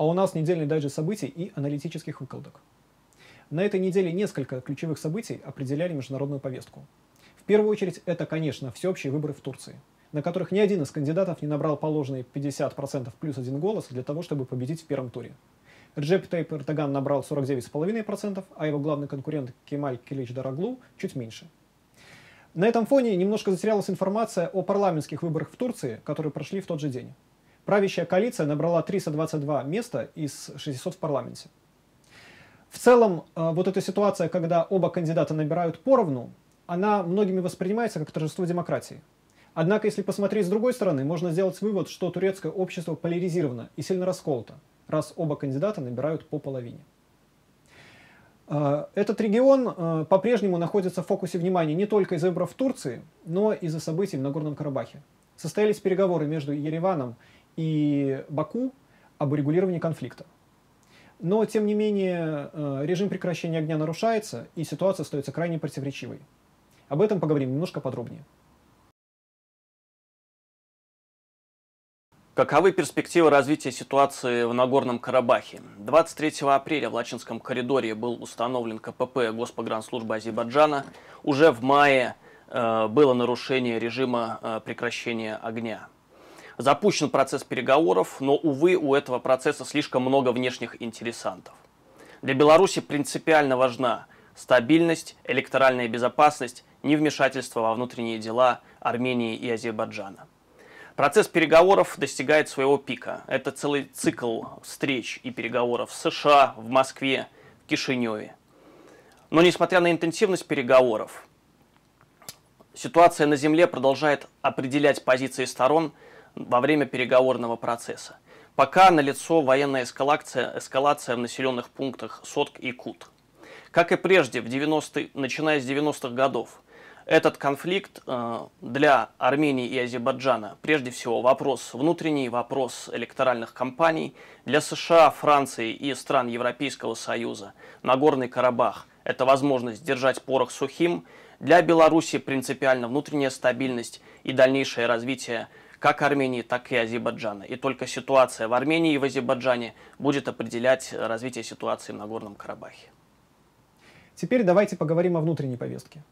а у нас недельный дайджест событий и аналитических выкладок. На этой неделе несколько ключевых событий определяли международную повестку. В первую очередь это, конечно, всеобщие выборы в Турции, на которых ни один из кандидатов не набрал положенные 50% плюс один голос для того, чтобы победить в первом туре. Реджеп Тейп Эрдоган набрал 49,5%, а его главный конкурент Кемаль Килич Дараглу чуть меньше. На этом фоне немножко затерялась информация о парламентских выборах в Турции, которые прошли в тот же день. Правящая коалиция набрала 322 места из 600 в парламенте. В целом, э, вот эта ситуация, когда оба кандидата набирают поровну, она многими воспринимается как торжество демократии. Однако, если посмотреть с другой стороны, можно сделать вывод, что турецкое общество поляризировано и сильно расколото, раз оба кандидата набирают по половине. Э, этот регион э, по-прежнему находится в фокусе внимания не только из-за выборов в Турции, но и из-за событий в Нагорном Карабахе. Состоялись переговоры между Ереваном и Баку об урегулировании конфликта. Но, тем не менее, э, режим прекращения огня нарушается, и ситуация остается крайне противоречивой. Об этом поговорим немножко подробнее. Каковы перспективы развития ситуации в Нагорном Карабахе? 23 апреля в Лачинском коридоре был установлен КПП Госпогранслужбы Азербайджана. Уже в мае э, было нарушение режима э, прекращения огня. Запущен процесс переговоров, но, увы, у этого процесса слишком много внешних интересантов. Для Беларуси принципиально важна стабильность, электоральная безопасность, невмешательство во внутренние дела Армении и Азербайджана. Процесс переговоров достигает своего пика. Это целый цикл встреч и переговоров в США, в Москве, в Кишиневе. Но несмотря на интенсивность переговоров, ситуация на Земле продолжает определять позиции сторон – во время переговорного процесса. Пока налицо военная эскалация, эскалация в населенных пунктах Сотк и Кут. Как и прежде, в 90 начиная с 90-х годов, этот конфликт э, для Армении и Азербайджана прежде всего вопрос внутренний, вопрос электоральных кампаний. Для США, Франции и стран Европейского Союза Нагорный Карабах – это возможность держать порох сухим. Для Беларуси принципиально внутренняя стабильность и дальнейшее развитие как Армении, так и Азербайджана. И только ситуация в Армении и в Азербайджане будет определять развитие ситуации в Нагорном Карабахе. Теперь давайте поговорим о внутренней повестке.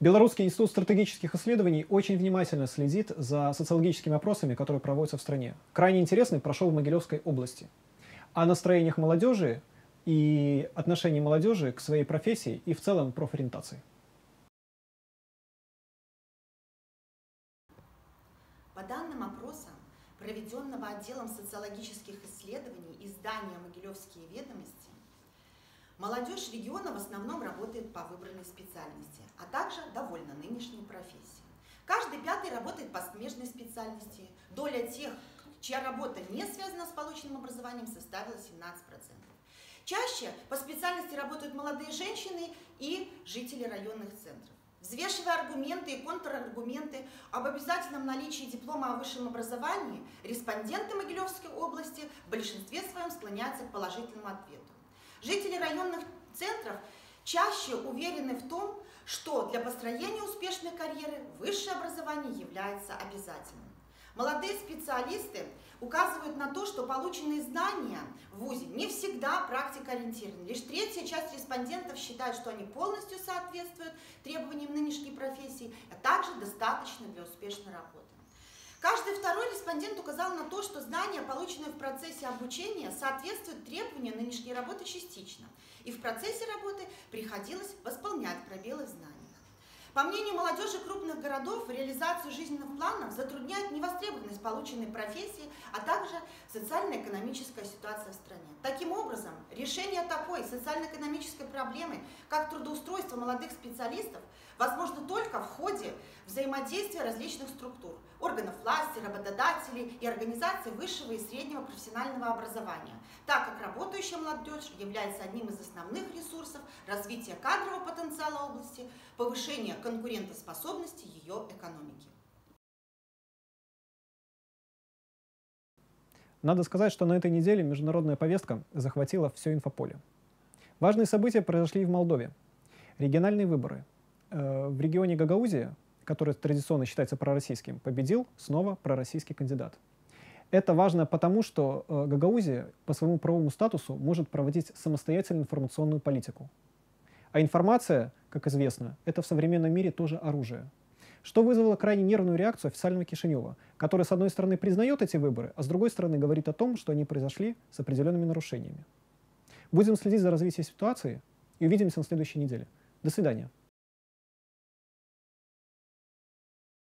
Белорусский институт стратегических исследований очень внимательно следит за социологическими опросами, которые проводятся в стране. Крайне интересный прошел в Могилевской области. О настроениях молодежи и отношении молодежи к своей профессии и в целом профориентации. Проведенного отделом социологических исследований издания «Могилевские ведомости», молодежь региона в основном работает по выбранной специальности, а также довольно нынешней профессии. Каждый пятый работает по смежной специальности. Доля тех, чья работа не связана с полученным образованием, составила 17%. Чаще по специальности работают молодые женщины и жители районных центров. Взвешивая аргументы и контраргументы об обязательном наличии диплома о высшем образовании, респонденты Могилевской области в большинстве своем склоняются к положительному ответу. Жители районных центров чаще уверены в том, что для построения успешной карьеры высшее образование является обязательным. Молодые специалисты указывают на то, что полученные знания в ВУЗе не всегда практикоориентированы. Лишь третья часть респондентов считает, что они полностью соответствуют требованиям нынешней профессии, а также достаточно для успешной работы. Каждый второй респондент указал на то, что знания, полученные в процессе обучения, соответствуют требованиям нынешней работы частично, и в процессе работы приходилось восполнять пробелы в знаниях. По мнению молодежи крупных городов, реализацию жизненных планов затрудняет невостребованность полученной профессии, а также социально-экономическая ситуация в стране. Таким образом, решение такой социально-экономической проблемы, как трудоустройство молодых специалистов, возможно только в ходе взаимодействия различных структур, органов власти, работодателей и организаций высшего и среднего профессионального образования, так как работающая молодежь является одним из основных ресурсов развития кадрового потенциала области, повышения конкурентоспособности ее экономики. Надо сказать, что на этой неделе международная повестка захватила все инфополе. Важные события произошли в Молдове. Региональные выборы. Э, в регионе Гагаузия, который традиционно считается пророссийским, победил снова пророссийский кандидат. Это важно потому, что э, Гагаузия по своему правовому статусу может проводить самостоятельную информационную политику. А информация, как известно, это в современном мире тоже оружие. Что вызвало крайне нервную реакцию официального Кишинева, который, с одной стороны, признает эти выборы, а с другой стороны, говорит о том, что они произошли с определенными нарушениями. Будем следить за развитием ситуации и увидимся на следующей неделе. До свидания.